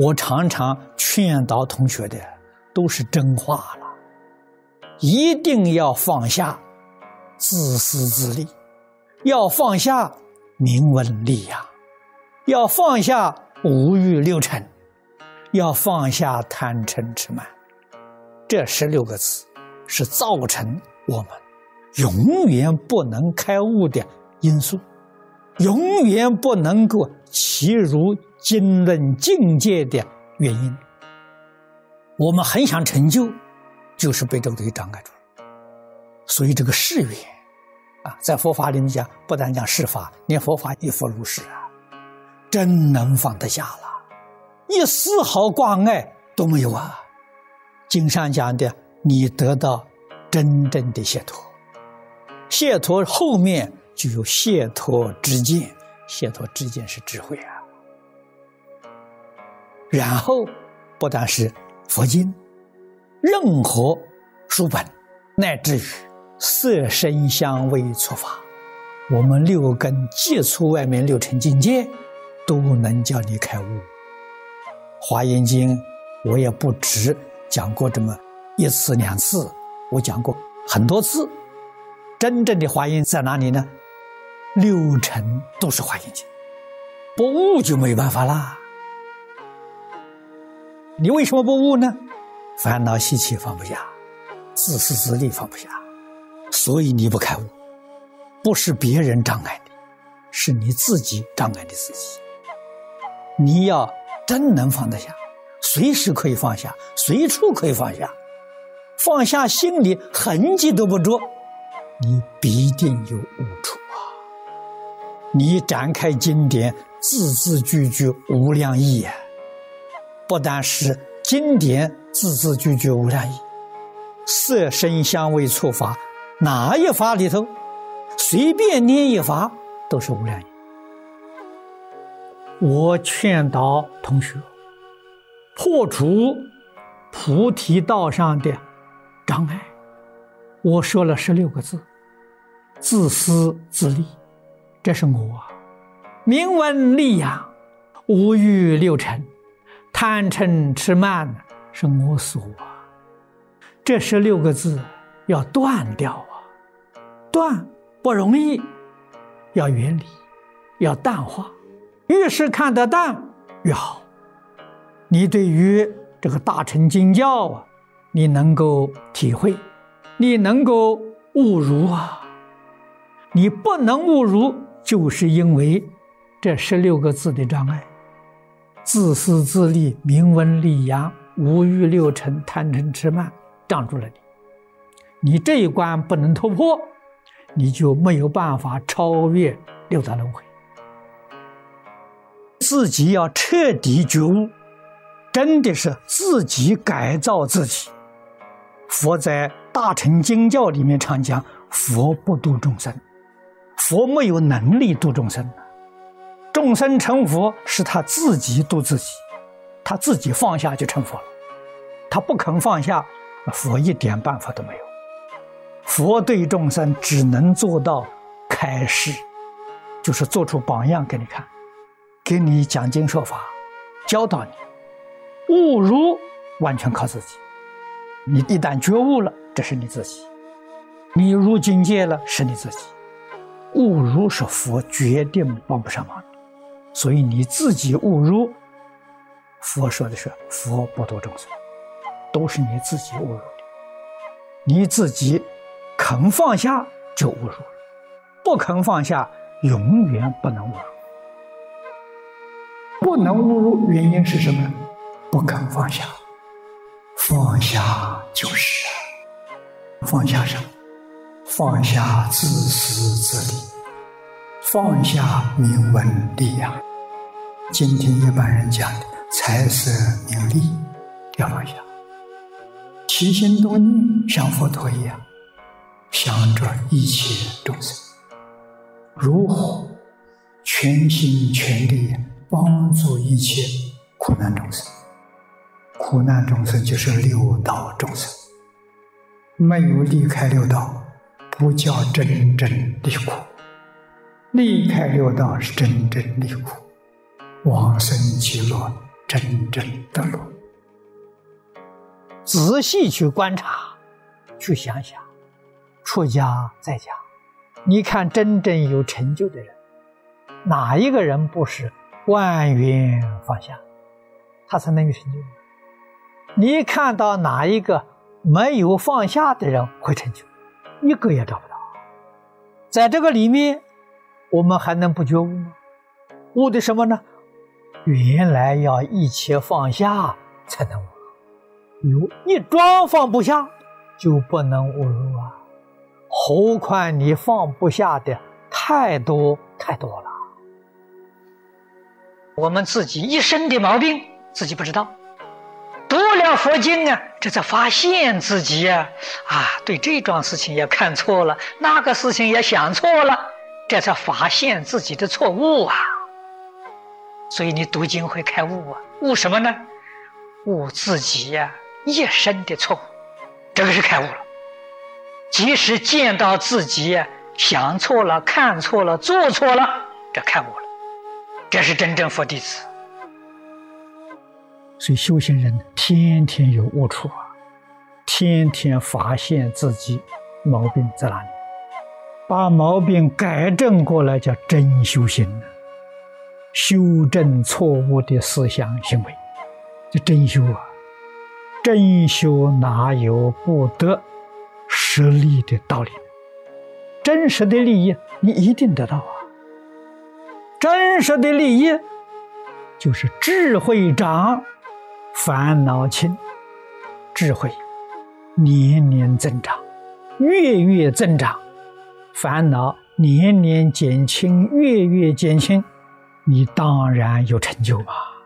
我常常劝导同学的都是真话了，一定要放下自私自利，要放下名闻利养，要放下五欲六尘，要放下贪嗔痴慢。这十六个字是造成我们永远不能开悟的因素，永远不能够齐如。经论境界的原因，我们很想成就，就是被这个东西障碍住了。所以这个誓愿啊，在佛法里面讲，不但讲誓法，连佛法亦复如是啊，真能放得下了，一丝毫挂碍都没有啊。经上讲的，你得到真正的解脱，解脱后面就有解脱之见，解脱之见是智慧啊。然后，不但是佛经，任何书本，乃至于色声香味触法，我们六根接触外面六尘境界，都能叫你开悟。华严经我也不止讲过这么一次两次，我讲过很多次。真正的华严在哪里呢？六尘都是华严经，不悟就没办法啦。你为什么不悟呢？烦恼习气放不下，自私自利放不下，所以你不开悟。不是别人障碍你，是你自己障碍你自己。你要真能放得下，随时可以放下，随处可以放下，放下心里痕迹都不着，你必定有悟处啊！你展开经典，字字句句无量意呀。不但是经典字字句句无量义，色声香味触法，哪一法里头，随便念一法都是无量义。我劝导同学破除菩提道上的障碍。我说了十六个字：自私自利，这是我；名闻利养，五欲六尘。贪嗔痴慢是我所啊，这十六个字要断掉啊，断不容易，要远离，要淡化，越是看得淡越好。你对于这个大乘经教啊，你能够体会，你能够悟如啊，你不能悟如，就是因为这十六个字的障碍。自私自利、名闻利养、五欲六尘、贪嗔痴慢，障住了你。你这一关不能突破，你就没有办法超越六道轮回。自己要彻底觉悟，真的是自己改造自己。佛在大乘经教里面常讲：佛不度众生，佛没有能力度众生。众生成佛是他自己度自己，他自己放下就成佛了。他不肯放下，佛一点办法都没有。佛对众生只能做到开示，就是做出榜样给你看，给你讲经说法，教导你。悟入完全靠自己。你一旦觉悟了，这是你自己；你入境界了，是你自己。悟入是佛决定帮不上忙。所以你自己误入，佛说的是佛不度众生，都是你自己误入的。你自己肯放下就误入了，不肯放下永远不能误入。不能误入原因是什么？不肯放下。放下就是，放下什么？放下自私自利，放下名闻利养。今天一般人讲的财色名利要放下，起心动念像佛陀一样，想着一切众生，如何全心全力帮助一切苦难众生？苦难众生就是六道众生，没有离开六道，不叫真正离苦；离开六道是真正离苦。往生极乐真正的乐。仔细去观察，去想想，出家在家，你看真正有成就的人，哪一个人不是万缘放下，他才能有成就？你看到哪一个没有放下的人会成就？一个也找不到。在这个里面，我们还能不觉悟吗？悟的什么呢？原来要一切放下才能悟。有一桩放不下，就不能悟入啊！何况你放不下的太多太多了。我们自己一身的毛病自己不知道，读了佛经啊，这才发现自己呀啊，对这桩事情也看错了，那个事情也想错了，这才发现自己的错误啊。所以你读经会开悟啊？悟什么呢？悟自己呀一生的错误，这个是开悟了。即使见到自己想错了、看错了、做错了，这开悟了，这是真正佛弟子。所以修行人天天有悟处啊，天天发现自己毛病在哪里，把毛病改正过来，叫真修行修正错误的思想行为，这真修啊！真修哪有不得实利的道理？真实的利益你一定得到啊！真实的利益就是智慧长，烦恼轻，智慧年年增长，月月增长，烦恼年年减轻，月月减轻。你当然有成就吧。